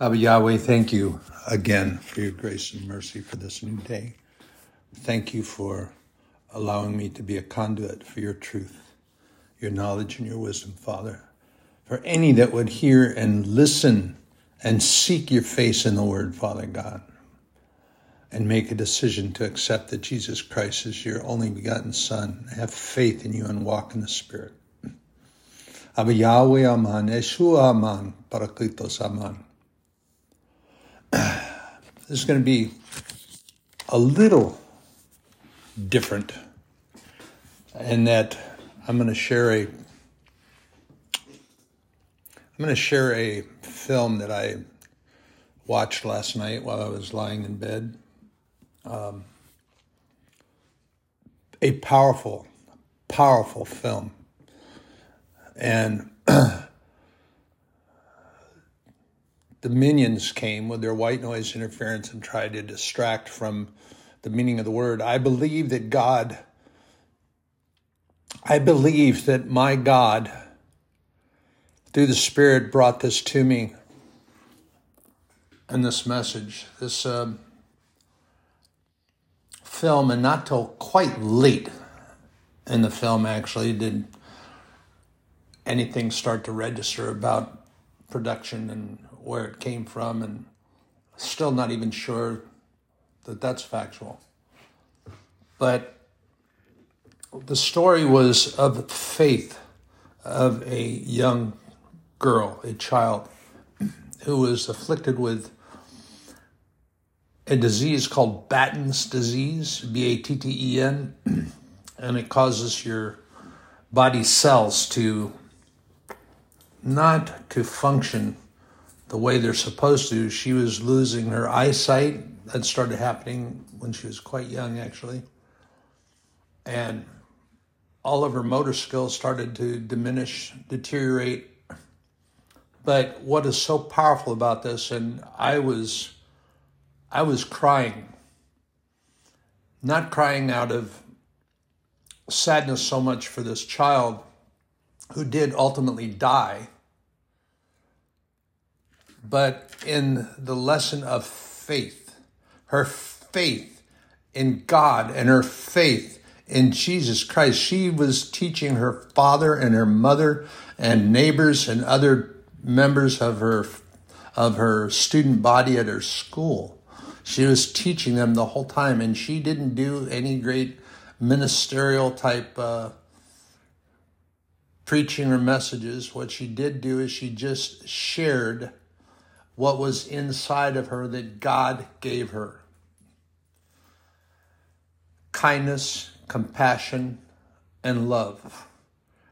Abba Yahweh, thank you again for your grace and mercy for this new day. Thank you for allowing me to be a conduit for your truth, your knowledge, and your wisdom, Father. For any that would hear and listen and seek your face in the word, Father God, and make a decision to accept that Jesus Christ is your only begotten Son, have faith in you and walk in the Spirit. Abba Yahweh Aman, Yeshua Aman, Parakletos Aman. This is going to be a little different in that I'm going to share a I'm going to share a film that I watched last night while I was lying in bed. Um, a powerful, powerful film. And the minions came with their white noise interference and tried to distract from the meaning of the word. I believe that God, I believe that my God, through the Spirit, brought this to me and this message, this um, film, and not till quite late in the film actually did anything start to register about production and where it came from, and still not even sure that that's factual. But the story was of faith of a young girl, a child, who was afflicted with a disease called Batten's disease, B A T T E N, and it causes your body cells to not to function the way they're supposed to. She was losing her eyesight. That started happening when she was quite young, actually. And all of her motor skills started to diminish, deteriorate. But what is so powerful about this, and I was, I was crying, not crying out of sadness so much for this child who did ultimately die, but in the lesson of faith, her faith in God and her faith in Jesus Christ. She was teaching her father and her mother and neighbors and other members of her of her student body at her school. She was teaching them the whole time, and she didn't do any great ministerial type uh, preaching or messages. What she did do is she just shared what was inside of her that God gave her kindness, compassion, and love.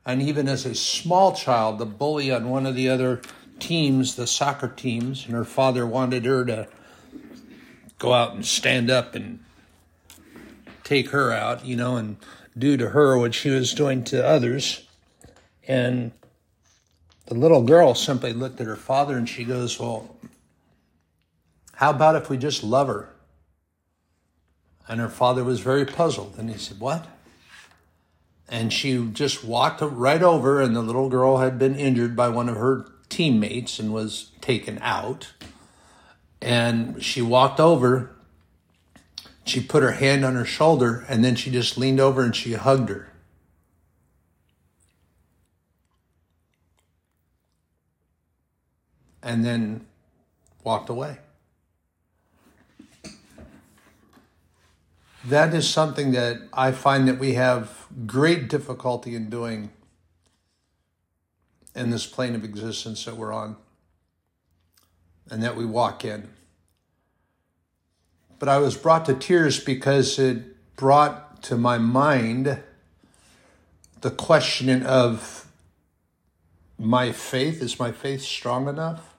And even as a small child, the bully on one of the other teams, the soccer teams, and her father wanted her to go out and stand up and take her out, you know, and do to her what she was doing to others. And the little girl simply looked at her father and she goes, Well, how about if we just love her? And her father was very puzzled. And he said, What? And she just walked right over, and the little girl had been injured by one of her teammates and was taken out. And she walked over, she put her hand on her shoulder, and then she just leaned over and she hugged her. and then walked away. That is something that I find that we have great difficulty in doing in this plane of existence that we're on and that we walk in. But I was brought to tears because it brought to my mind the question of my faith. Is my faith strong enough?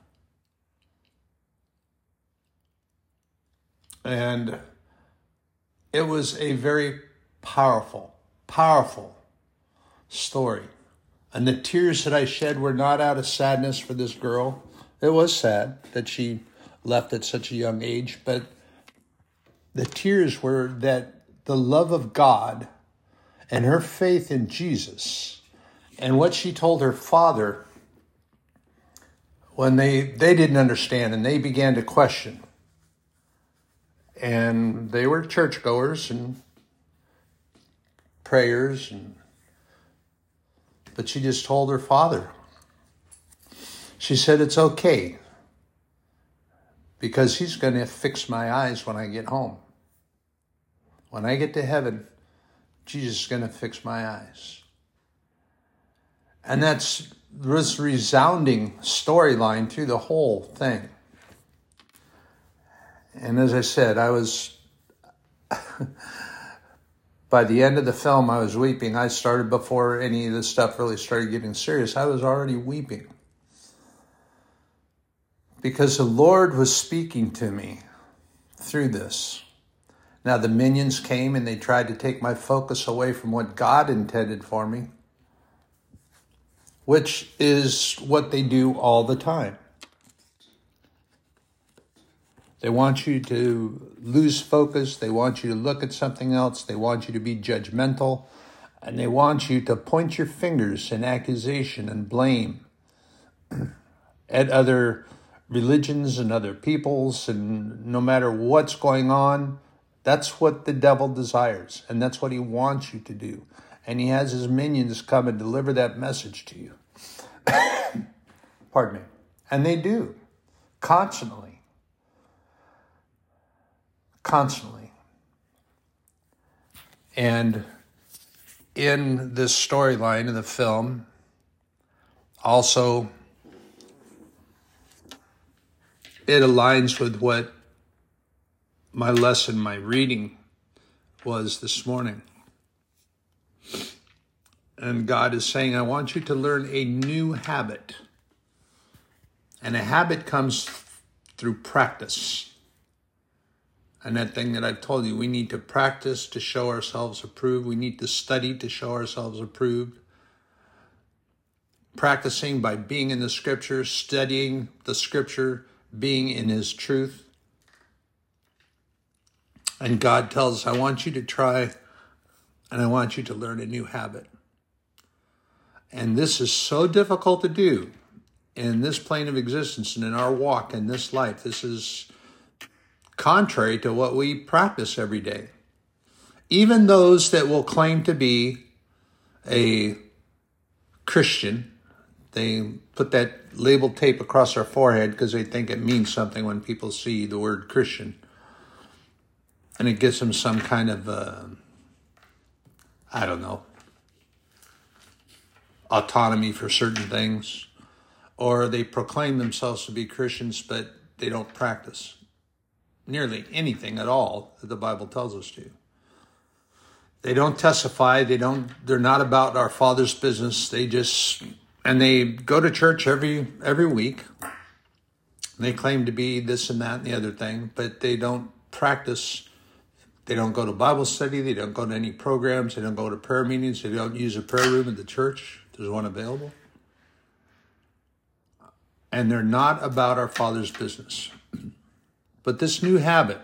And it was a very powerful, powerful story. And the tears that I shed were not out of sadness for this girl. It was sad that she left at such a young age, but the tears were that the love of God and her faith in Jesus and what she told her father when they they didn't understand and they began to question and they were churchgoers and prayers and but she just told her father. She said it's okay because he's going to fix my eyes when I get home. When I get to heaven Jesus is going to fix my eyes. And that's this resounding storyline through the whole thing. And as I said, I was, by the end of the film, I was weeping. I started before any of this stuff really started getting serious. I was already weeping. Because the Lord was speaking to me through this. Now, the minions came and they tried to take my focus away from what God intended for me which is what they do all the time. They want you to lose focus. They want you to look at something else. They want you to be judgmental. And they want you to point your fingers in accusation and blame at other religions and other peoples. And no matter what's going on, that's what the devil desires. And that's what he wants you to do and he has his minions come and deliver that message to you. Pardon me. And they do constantly. Constantly. And in this storyline in the film, also, it aligns with what my lesson, my reading was this morning. And God is saying, I want you to learn a new habit. And a habit comes through practice. And that thing that I've told you, we need to practice to show ourselves approved. We need to study to show ourselves approved. Practicing by being in the scripture, studying the scripture, being in his truth. And God tells us, I want you to try and I want you to learn a new habit. And this is so difficult to do in this plane of existence and in our walk in this life. This is contrary to what we practice every day. Even those that will claim to be a Christian, they put that label tape across their forehead because they think it means something when people see the word Christian. And it gives them some kind of, uh, I don't know, autonomy for certain things, or they proclaim themselves to be Christians, but they don't practice nearly anything at all that the Bible tells us to. They don't testify, they don't they're not about our father's business. They just and they go to church every every week. They claim to be this and that and the other thing, but they don't practice they don't go to Bible study. They don't go to any programs. They don't go to prayer meetings. They don't use a prayer room in the church. There's one available. And they're not about our Father's business. But this new habit,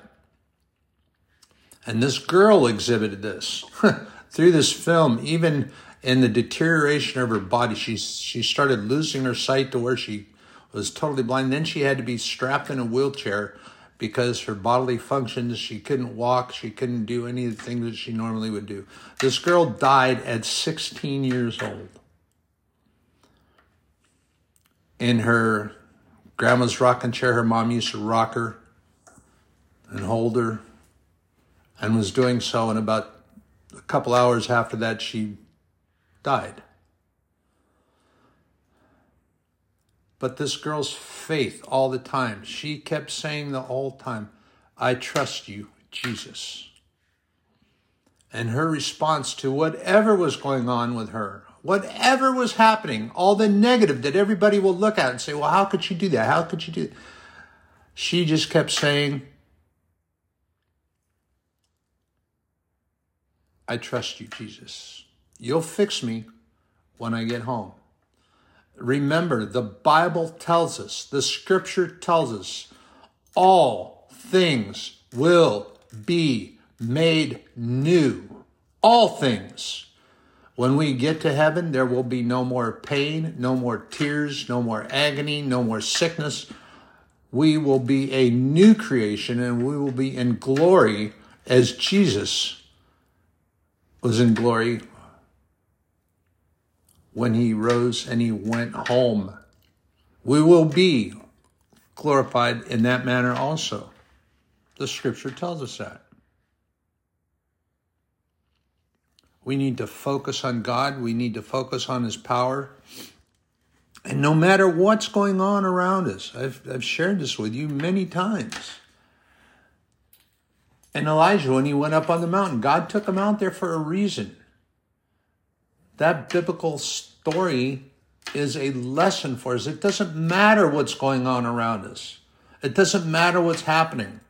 and this girl exhibited this through this film, even in the deterioration of her body. She, she started losing her sight to where she was totally blind. Then she had to be strapped in a wheelchair because her bodily functions, she couldn't walk, she couldn't do any of the things that she normally would do. This girl died at 16 years old. In her grandma's rocking chair, her mom used to rock her and hold her and was doing so. And about a couple hours after that, she died. But this girl's faith all the time, she kept saying the whole time, I trust you, Jesus. And her response to whatever was going on with her, whatever was happening, all the negative that everybody will look at and say, well, how could she do that? How could she do that? She just kept saying, I trust you, Jesus. You'll fix me when I get home. Remember, the Bible tells us, the scripture tells us, all things will be made new. All things. When we get to heaven, there will be no more pain, no more tears, no more agony, no more sickness. We will be a new creation and we will be in glory as Jesus was in glory when he rose and he went home. We will be glorified in that manner also. The scripture tells us that. We need to focus on God. We need to focus on His power. And no matter what's going on around us, I've, I've shared this with you many times. And Elijah, when he went up on the mountain, God took him out there for a reason. That biblical story is a lesson for us. It doesn't matter what's going on around us, it doesn't matter what's happening.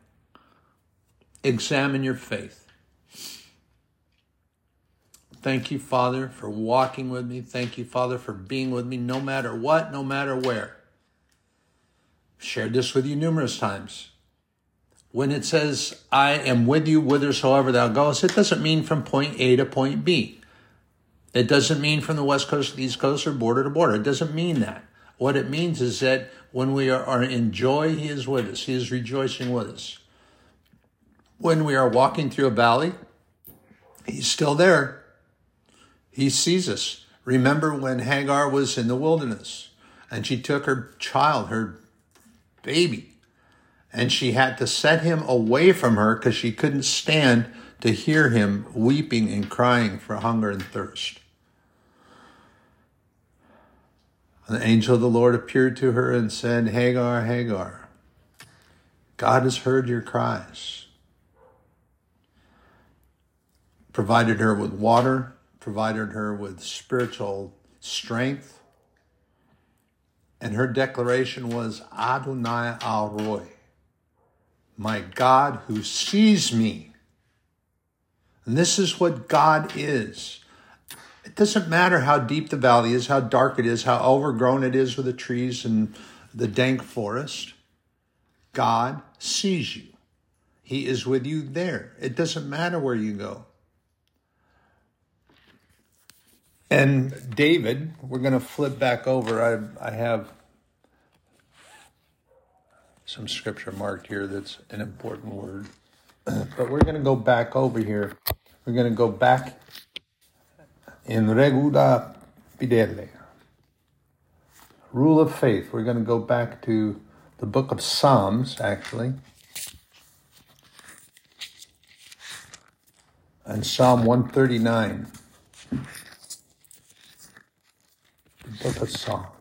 Examine your faith. Thank you, Father, for walking with me. Thank you, Father, for being with me no matter what, no matter where. I've shared this with you numerous times. When it says, I am with you whithersoever thou goest, it doesn't mean from point A to point B. It doesn't mean from the west coast to the east coast or border to border. It doesn't mean that. What it means is that when we are, are in joy, He is with us. He is rejoicing with us. When we are walking through a valley, He's still there. He sees us. Remember when Hagar was in the wilderness and she took her child, her baby, and she had to set him away from her because she couldn't stand to hear him weeping and crying for hunger and thirst. The angel of the Lord appeared to her and said, Hagar, Hagar, God has heard your cries. Provided her with water provided her with spiritual strength. And her declaration was Adonai El Roi, my God who sees me. And this is what God is. It doesn't matter how deep the valley is, how dark it is, how overgrown it is with the trees and the dank forest. God sees you. He is with you there. It doesn't matter where you go. And David, we're going to flip back over. I, I have some scripture marked here that's an important word. But we're going to go back over here. We're going to go back in Regula Fidei. Rule of faith. We're going to go back to the book of Psalms, actually. And Psalm 139 book of Psalms.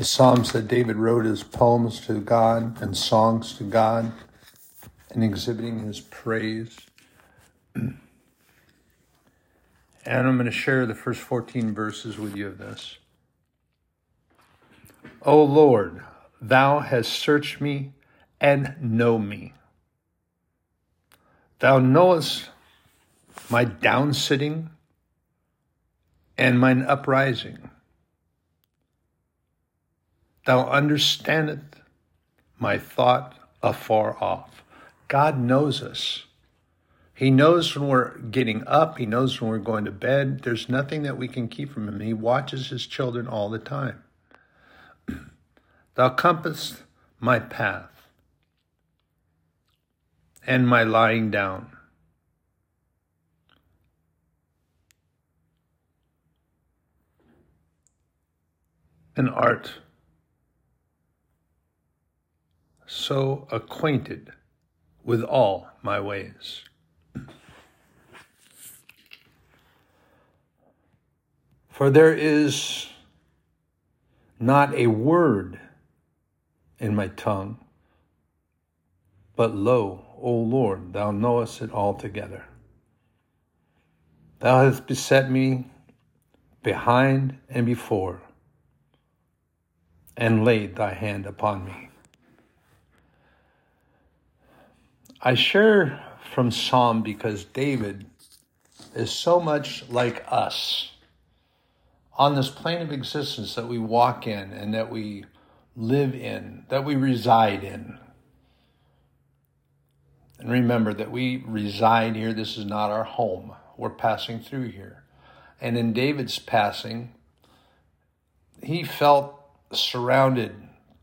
The Psalms that David wrote as poems to God and songs to God and exhibiting his praise. and I'm going to share the first 14 verses with you of this. O Lord, thou hast searched me and know me. Thou knowest my downsitting and mine uprising. Thou understandest my thought afar off. God knows us. He knows when we're getting up. He knows when we're going to bed. There's nothing that we can keep from him. He watches his children all the time. Thou compassest my path and my lying down. And art so acquainted with all my ways. For there is not a word in my tongue, but lo, O Lord, thou knowest it altogether. Thou hast beset me behind and before, and laid thy hand upon me. I share from Psalm because David is so much like us on this plane of existence that we walk in and that we live in, that we reside in. And remember that we reside here. This is not our home. We're passing through here. And in David's passing, he felt surrounded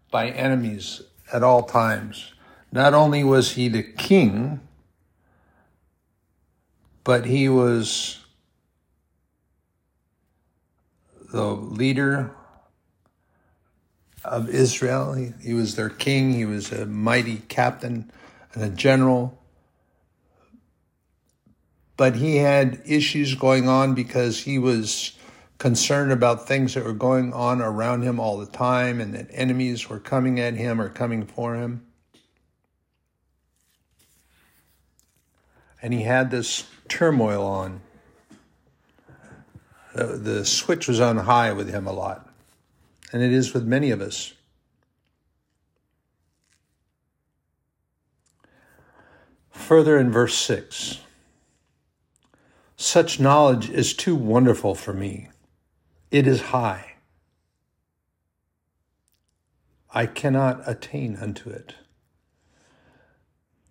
by enemies at all times. Not only was he the king, but he was the leader of Israel. He, he, was their king. He was a mighty captain and a general. But he had issues going on because he was concerned about things that were going on around him all the time and that enemies were coming at him or coming for him. And he had this turmoil on. The, the switch was on high with him a lot, and it is with many of us. Further in verse 6 Such knowledge is too wonderful for me it is high. I cannot attain unto it.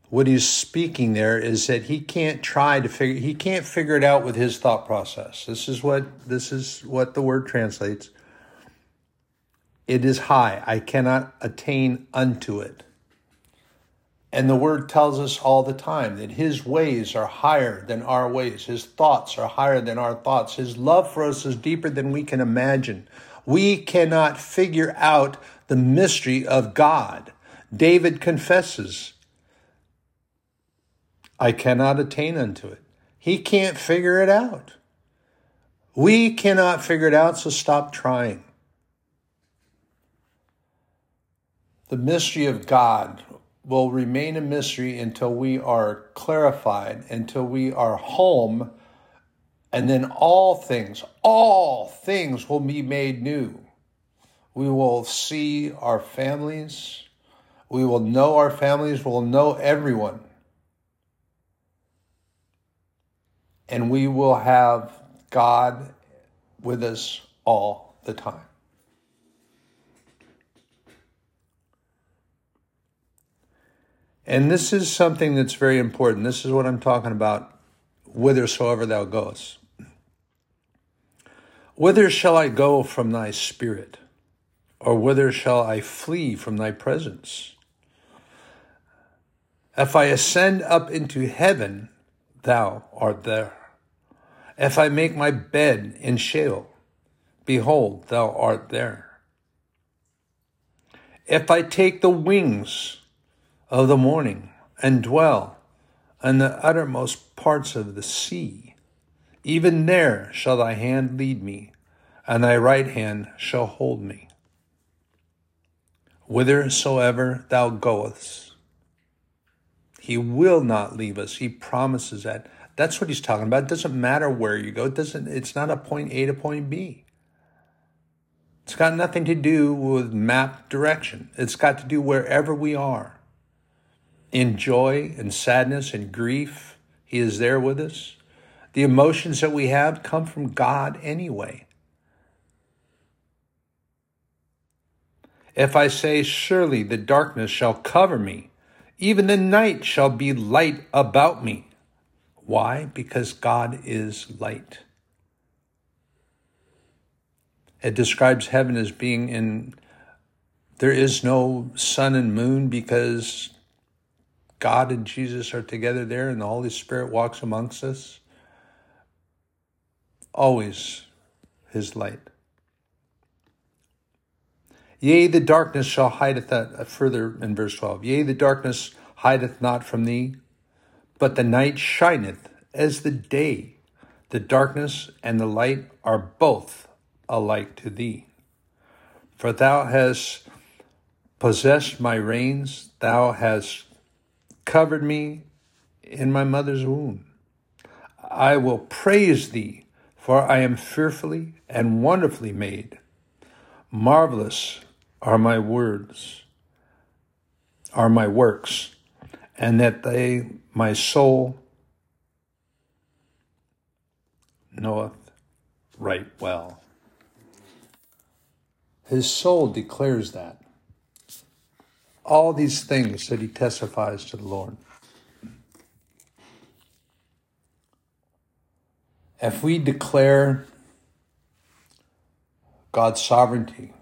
What he's speaking there is that he can't try to figure he can't figure it out with his thought process. This is what this is what the word translates. It is high. I cannot attain unto it. And the word tells us all the time that his ways are higher than our ways. His thoughts are higher than our thoughts. His love for us is deeper than we can imagine. We cannot figure out the mystery of God. David confesses, I cannot attain unto it. He can't figure it out. We cannot figure it out, so stop trying. The mystery of God will remain a mystery until we are clarified, until we are home, and then all things, all things will be made new. We will see our families. We will know our families. We'll know everyone. And we will have God with us all the time. And this is something that's very important. This is what I'm talking about whithersoever thou goest. Whither shall I go from thy spirit? Or whither shall I flee from thy presence? If I ascend up into heaven, thou art there. If I make my bed in Sheol, behold, thou art there. If I take the wings of the morning and dwell in the uttermost parts of the sea. Even there shall thy hand lead me, and thy right hand shall hold me. Whithersoever thou goest, he will not leave us. He promises that. That's what he's talking about. It doesn't matter where you go. It doesn't, it's not a point A to point B. It's got nothing to do with map direction. It's got to do wherever we are in joy and sadness and grief, He is there with us. The emotions that we have come from God anyway. If I say, Surely the darkness shall cover me, even the night shall be light about me. Why? Because God is light. It describes heaven as being in, there is no sun and moon because God and Jesus are together there and the Holy Spirit walks amongst us, always his light. Yea, the darkness shall hideth that uh, further in verse 12. Yea, the darkness hideth not from thee, but the night shineth as the day. The darkness and the light are both alike to thee. For thou hast possessed my reins, thou hast covered me in my mother's womb. I will praise thee, for I am fearfully and wonderfully made. Marvelous are my words, are my works, and that they, my soul, knoweth right well. His soul declares that all these things that he testifies to the Lord. If we declare God's sovereignty.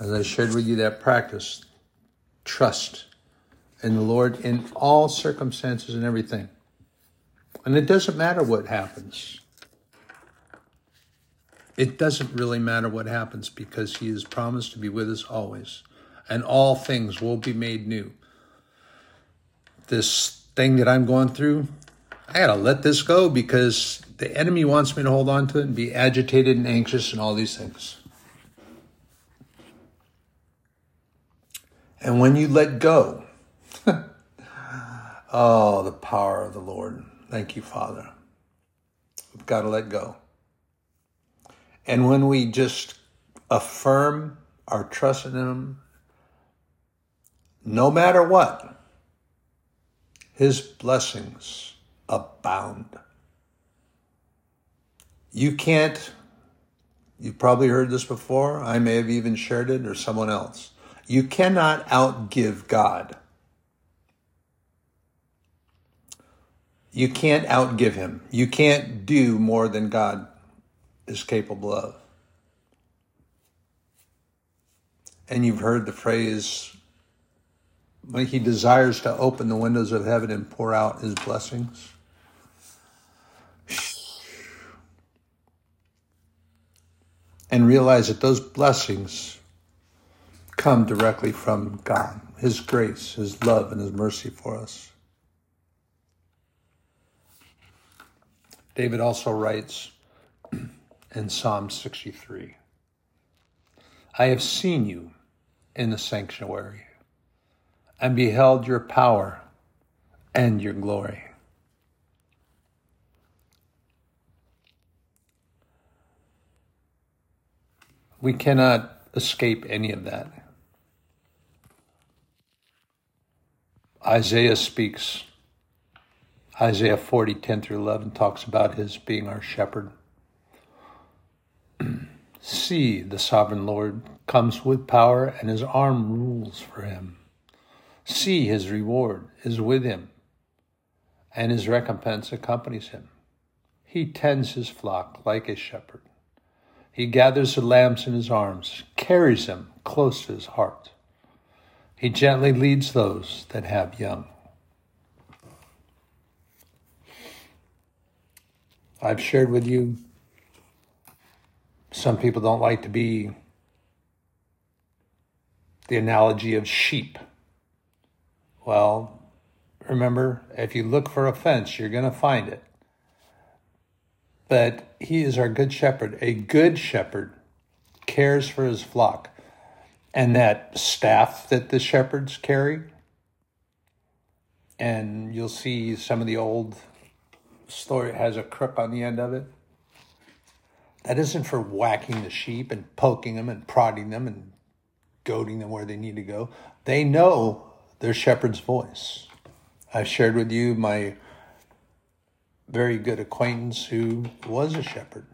As I shared with you that practice, trust in the Lord in all circumstances and everything. And it doesn't matter what happens. It doesn't really matter what happens because He has promised to be with us always, and all things will be made new. This thing that I'm going through, I gotta let this go because the enemy wants me to hold on to it and be agitated and anxious and all these things. And when you let go, oh, the power of the Lord. Thank you, Father. We've got to let go. And when we just affirm our trust in Him, no matter what, His blessings abound. You can't, you've probably heard this before. I may have even shared it or someone else. You cannot outgive God. You can't outgive him. You can't do more than God is capable of. And you've heard the phrase, when he desires to open the windows of heaven and pour out his blessings. And realize that those blessings come directly from God, his grace, his love, and his mercy for us. David also writes in Psalm 63 I have seen you in the sanctuary and beheld your power and your glory. We cannot escape any of that. Isaiah speaks Isaiah 40, 10 through 11 talks about his being our shepherd. See, the sovereign Lord comes with power, and his arm rules for him. See, his reward is with him, and his recompense accompanies him. He tends his flock like a shepherd. He gathers the lambs in his arms, carries them close to his heart. He gently leads those that have young. I've shared with you. Some people don't like to be the analogy of sheep. Well, remember, if you look for a fence, you're going to find it. But he is our good shepherd. A good shepherd cares for his flock. And that staff that the shepherds carry, and you'll see some of the old story has a crook on the end of it. That isn't for whacking the sheep and poking them and prodding them and goading them where they need to go. They know their shepherd's voice. I've shared with you my very good acquaintance who was a shepherd.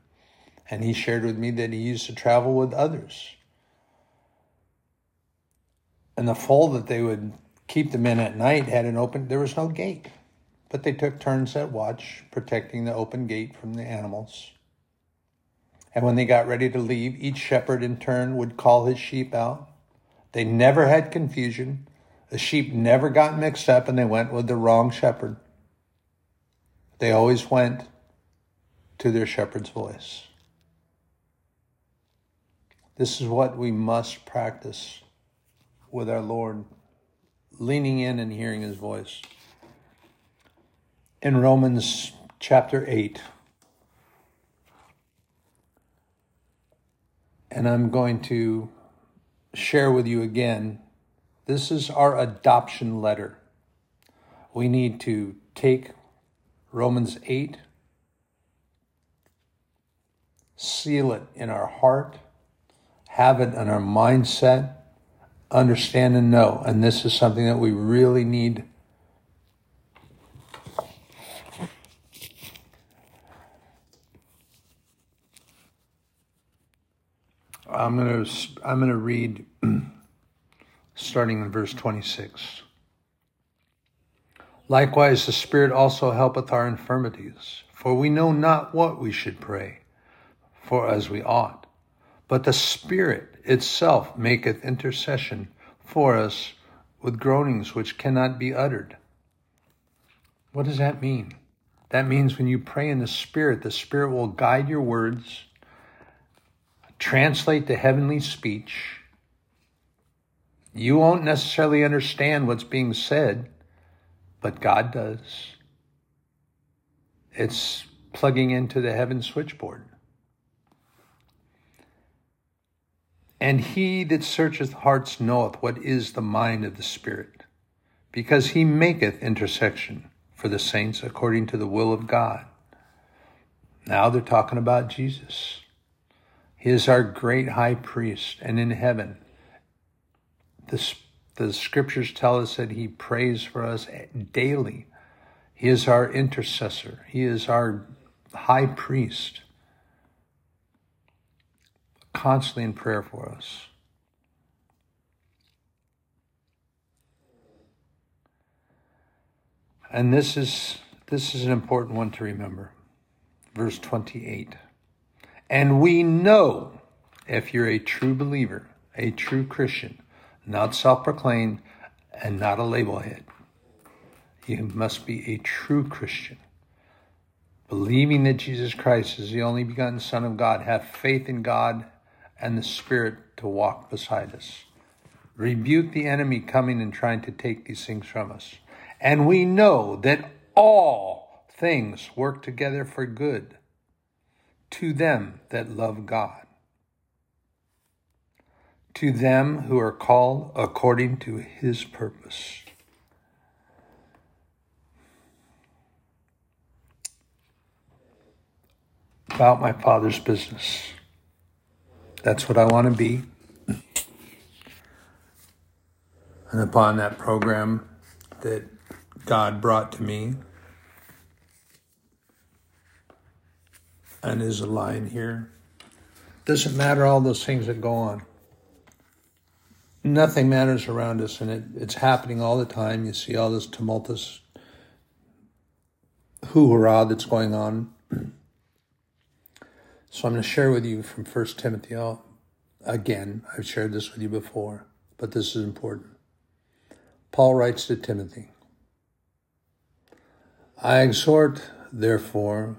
And he shared with me that he used to travel with others. And the fold that they would keep them in at night had an open, there was no gate but they took turns at watch, protecting the open gate from the animals. And when they got ready to leave, each shepherd in turn would call his sheep out. They never had confusion. The sheep never got mixed up and they went with the wrong shepherd. They always went to their shepherd's voice. This is what we must practice with our Lord, leaning in and hearing his voice in Romans chapter 8. And I'm going to share with you again. This is our adoption letter. We need to take Romans 8, seal it in our heart, have it in our mindset, understand and know. And this is something that we really need I'm going to I'm going to read starting in verse 26. Likewise the Spirit also helpeth our infirmities, for we know not what we should pray for as we ought. but the Spirit itself maketh intercession for us with groanings which cannot be uttered. What does that mean? That means when you pray in the Spirit, the Spirit will guide your words, translate the heavenly speech. You won't necessarily understand what's being said, but God does. It's plugging into the heaven switchboard. And he that searcheth hearts knoweth what is the mind of the Spirit, because he maketh intercession for the saints according to the will of God. Now they're talking about Jesus. He is our great high priest, and in heaven, the, the scriptures tell us that he prays for us daily. He is our intercessor, he is our high priest constantly in prayer for us. And this is this is an important one to remember. Verse 28. And we know if you're a true believer, a true Christian, not self-proclaimed and not a label head. You must be a true Christian believing that Jesus Christ is the only begotten Son of God, have faith in God and the Spirit to walk beside us. Rebuke the enemy coming and trying to take these things from us. And we know that all things work together for good to them that love God, to them who are called according to his purpose. About my Father's business. That's what I want to be. And upon that program that God brought to me, and is a line here. Doesn't matter all those things that go on. Nothing matters around us, and it, it's happening all the time. You see all this tumultuous hoo-hurrah that's going on. So I'm going to share with you from 1 Timothy. Again, I've shared this with you before, but this is important. Paul writes to Timothy I exhort, therefore,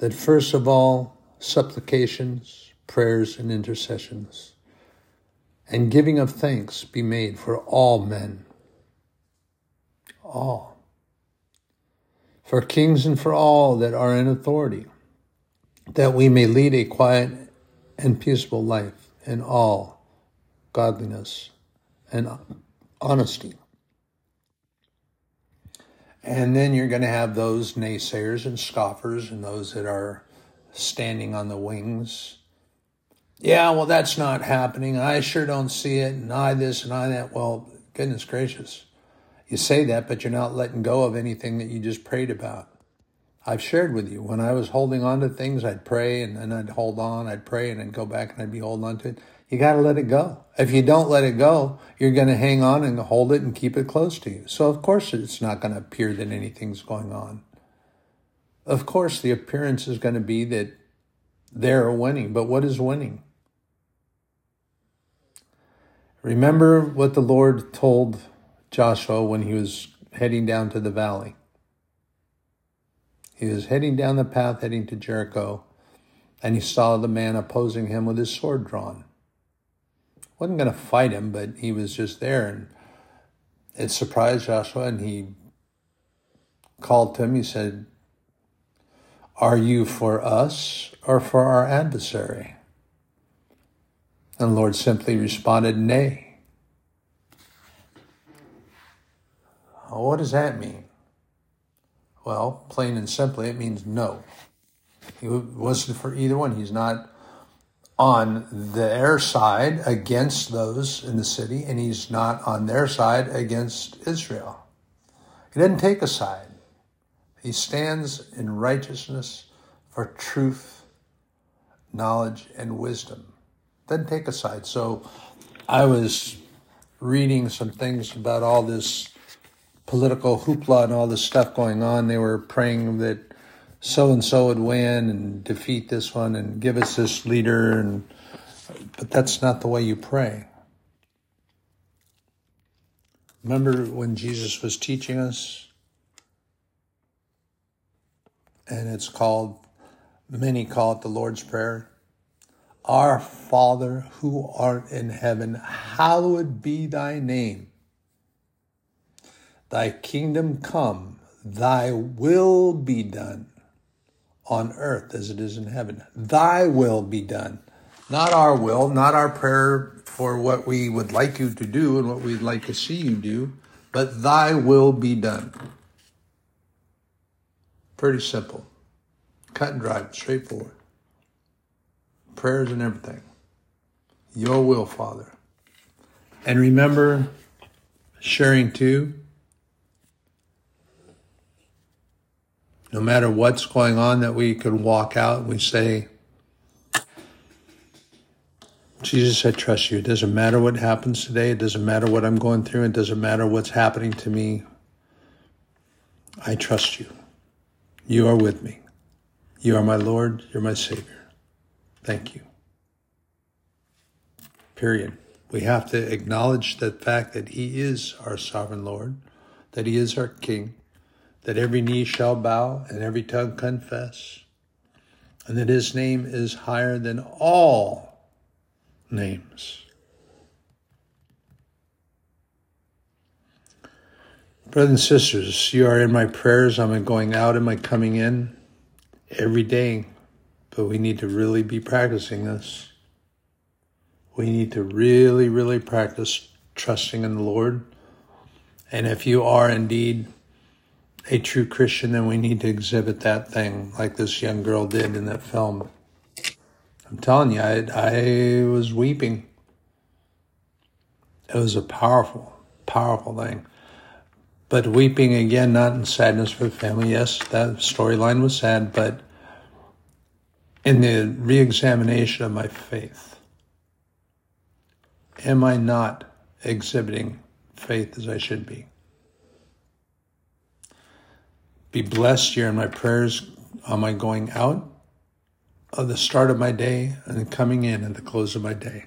that first of all, supplications, prayers, and intercessions, and giving of thanks be made for all men. All. For kings and for all that are in authority that we may lead a quiet and peaceful life in all godliness and honesty. And then you're going to have those naysayers and scoffers and those that are standing on the wings. Yeah, well, that's not happening. I sure don't see it, and I this and I that. Well, goodness gracious. You say that, but you're not letting go of anything that you just prayed about. I've shared with you when I was holding on to things, I'd pray and then I'd hold on, I'd pray and then go back and I'd be holding on to it. You got to let it go. If you don't let it go, you're going to hang on and hold it and keep it close to you. So, of course, it's not going to appear that anything's going on. Of course, the appearance is going to be that they're winning, but what is winning? Remember what the Lord told Joshua when he was heading down to the valley. He was heading down the path heading to Jericho, and he saw the man opposing him with his sword drawn. Wasn't going to fight him, but he was just there, and it surprised Joshua, and he called to him. He said, Are you for us or for our adversary? And the Lord simply responded, Nay. what does that mean? Well, plain and simply, it means no. He wasn't for either one. He's not on their side against those in the city, and he's not on their side against Israel. He didn't take a side. He stands in righteousness for truth, knowledge, and wisdom. Doesn't take a side. So I was reading some things about all this political hoopla and all this stuff going on. They were praying that so and so would win and defeat this one and give us this leader and but that's not the way you pray. Remember when Jesus was teaching us? And it's called, many call it the Lord's Prayer. Our Father who art in heaven, hallowed be thy name. Thy kingdom come, thy will be done on earth as it is in heaven. Thy will be done. Not our will, not our prayer for what we would like you to do and what we'd like to see you do, but thy will be done. Pretty simple. Cut and dry, straightforward. Prayers and everything. Your will, Father. And remember sharing too. No matter what's going on, that we can walk out and we say, Jesus, I trust you. It doesn't matter what happens today. It doesn't matter what I'm going through. It doesn't matter what's happening to me. I trust you. You are with me. You are my Lord. You're my Savior. Thank you. Period. We have to acknowledge the fact that He is our sovereign Lord, that He is our King, that every knee shall bow and every tongue confess, and that His name is higher than all names. Brothers and sisters, you are in my prayers. I'm going out and my coming in every day, but we need to really be practicing this. We need to really, really practice trusting in the Lord. And if you are indeed a true Christian, then we need to exhibit that thing like this young girl did in that film. I'm telling you, I, I was weeping. It was a powerful, powerful thing. But weeping again, not in sadness for the family. Yes, that storyline was sad, but in the re examination of my faith. Am I not exhibiting faith as I should be? Be blessed here in my prayers on my going out of the start of my day and coming in at the close of my day.